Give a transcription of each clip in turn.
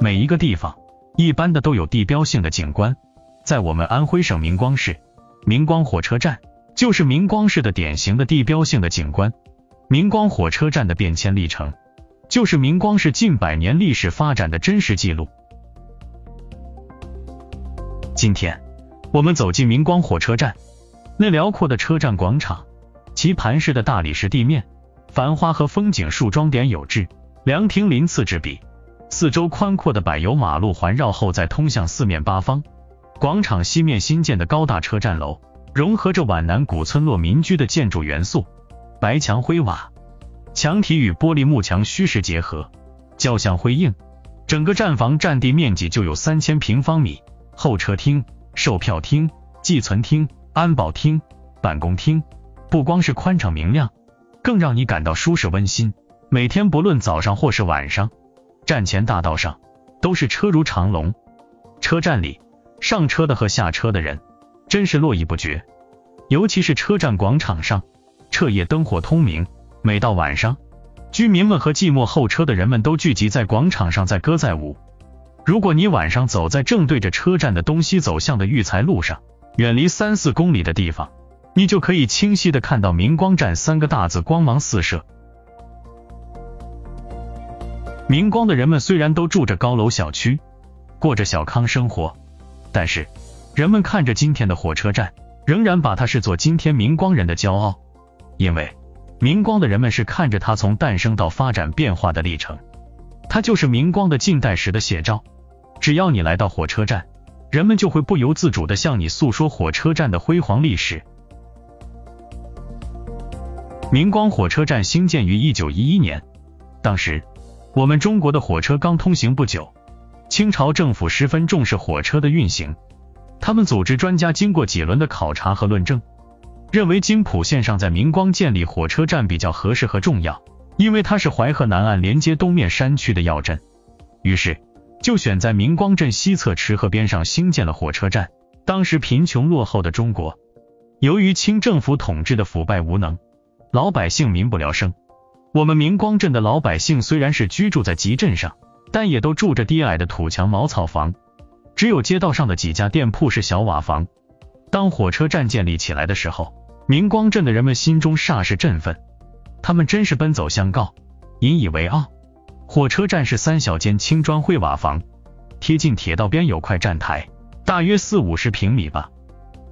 每一个地方一般的都有地标性的景观，在我们安徽省明光市，明光火车站就是明光市的典型的地标性的景观。明光火车站的变迁历程，就是明光市近百年历史发展的真实记录。今天我们走进明光火车站，那辽阔的车站广场，棋盘式的大理石地面，繁花和风景树装点有致，凉亭鳞次栉比，四周宽阔的柏油马路环绕后再通向四面八方。广场西面新建的高大车站楼，融合着皖南古村落民居的建筑元素。白墙灰瓦，墙体与玻璃幕墙虚实结合，交相辉映。整个站房占地面积就有三千平方米。候车厅、售票厅、寄存厅、安保厅、办公厅，不光是宽敞明亮，更让你感到舒适温馨。每天不论早上或是晚上，站前大道上都是车如长龙。车站里上车的和下车的人真是络绎不绝，尤其是车站广场上。彻夜灯火通明，每到晚上，居民们和寂寞候车的人们都聚集在广场上，载歌载舞。如果你晚上走在正对着车站的东西走向的育才路上，远离三四公里的地方，你就可以清晰的看到“明光站”三个大字光芒四射。明光的人们虽然都住着高楼小区，过着小康生活，但是人们看着今天的火车站，仍然把它视作今天明光人的骄傲。因为明光的人们是看着它从诞生到发展变化的历程，它就是明光的近代史的写照。只要你来到火车站，人们就会不由自主的向你诉说火车站的辉煌历史。明光火车站兴建于一九一一年，当时我们中国的火车刚通行不久，清朝政府十分重视火车的运行，他们组织专家经过几轮的考察和论证。认为金浦线上在明光建立火车站比较合适和重要，因为它是淮河南岸连接东面山区的要镇，于是就选在明光镇西侧池河边上兴建了火车站。当时贫穷落后的中国，由于清政府统治的腐败无能，老百姓民不聊生。我们明光镇的老百姓虽然是居住在集镇上，但也都住着低矮的土墙茅草房，只有街道上的几家店铺是小瓦房。当火车站建立起来的时候，明光镇的人们心中煞是振奋，他们真是奔走相告，引以为傲。火车站是三小间青砖灰瓦房，贴近铁道边有块站台，大约四五十平米吧。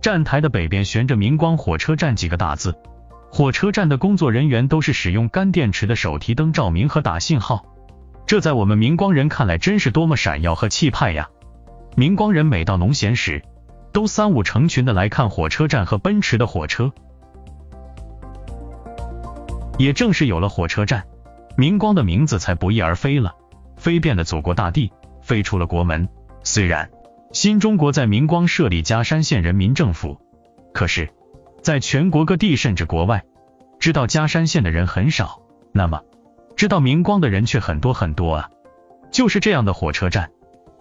站台的北边悬着“明光火车站”几个大字。火车站的工作人员都是使用干电池的手提灯照明和打信号，这在我们明光人看来真是多么闪耀和气派呀！明光人每到农闲时，都三五成群的来看火车站和奔驰的火车。也正是有了火车站，明光的名字才不翼而飞了，飞遍了祖国大地，飞出了国门。虽然新中国在明光设立嘉山县人民政府，可是，在全国各地甚至国外，知道嘉山县的人很少，那么知道明光的人却很多很多啊！就是这样的火车站。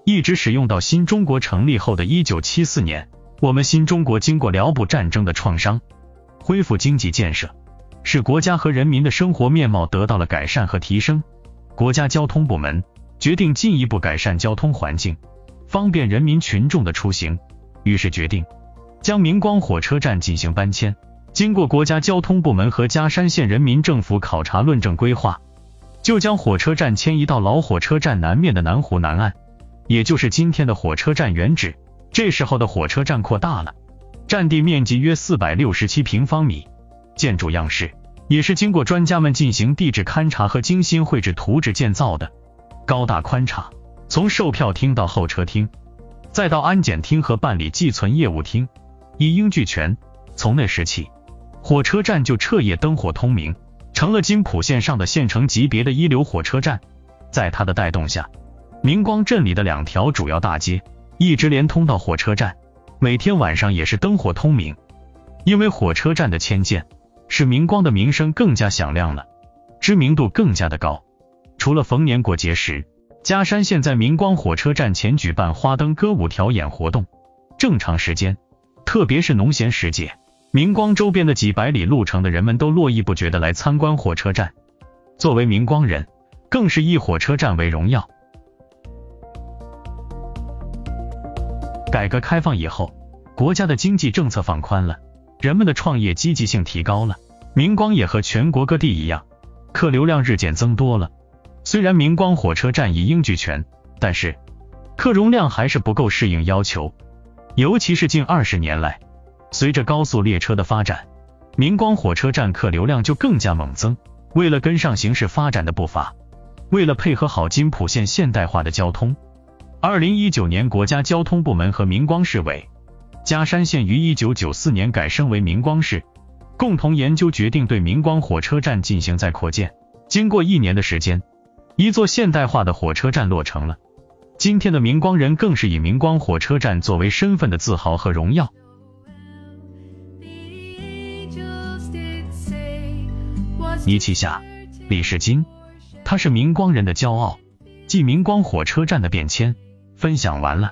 一直使用到新中国成立后的一九七四年，我们新中国经过辽不战争的创伤，恢复经济建设，使国家和人民的生活面貌得到了改善和提升。国家交通部门决定进一步改善交通环境，方便人民群众的出行，于是决定将明光火车站进行搬迁。经过国家交通部门和嘉山县人民政府考察论证规划，就将火车站迁移到老火车站南面的南湖南岸。也就是今天的火车站原址，这时候的火车站扩大了，占地面积约四百六十七平方米，建筑样式也是经过专家们进行地质勘察和精心绘制图纸建造的，高大宽敞，从售票厅到候车厅，再到安检厅和办理寄存业务厅，一应俱全。从那时起，火车站就彻夜灯火通明，成了金浦线上的县城级别的一流火车站。在它的带动下。明光镇里的两条主要大街一直连通到火车站，每天晚上也是灯火通明。因为火车站的迁建，使明光的名声更加响亮了，知名度更加的高。除了逢年过节时，嘉山县在明光火车站前举办花灯歌舞条演活动，正常时间，特别是农闲时节，明光周边的几百里路程的人们都络绎不绝的来参观火车站。作为明光人。更是以火车站为荣耀。改革开放以后，国家的经济政策放宽了，人们的创业积极性提高了，明光也和全国各地一样，客流量日渐增多了。虽然明光火车站一应俱全，但是客容量还是不够适应要求，尤其是近二十年来，随着高速列车的发展，明光火车站客流量就更加猛增。为了跟上形势发展的步伐，为了配合好金浦线现代化的交通。二零一九年，国家交通部门和明光市委、嘉山县于一九九四年改升为明光市，共同研究决定对明光火车站进行再扩建。经过一年的时间，一座现代化的火车站落成了。今天的明光人更是以明光火车站作为身份的自豪和荣耀。倪旗下，李世金，他是明光人的骄傲。继明光火车站的变迁。分享完了。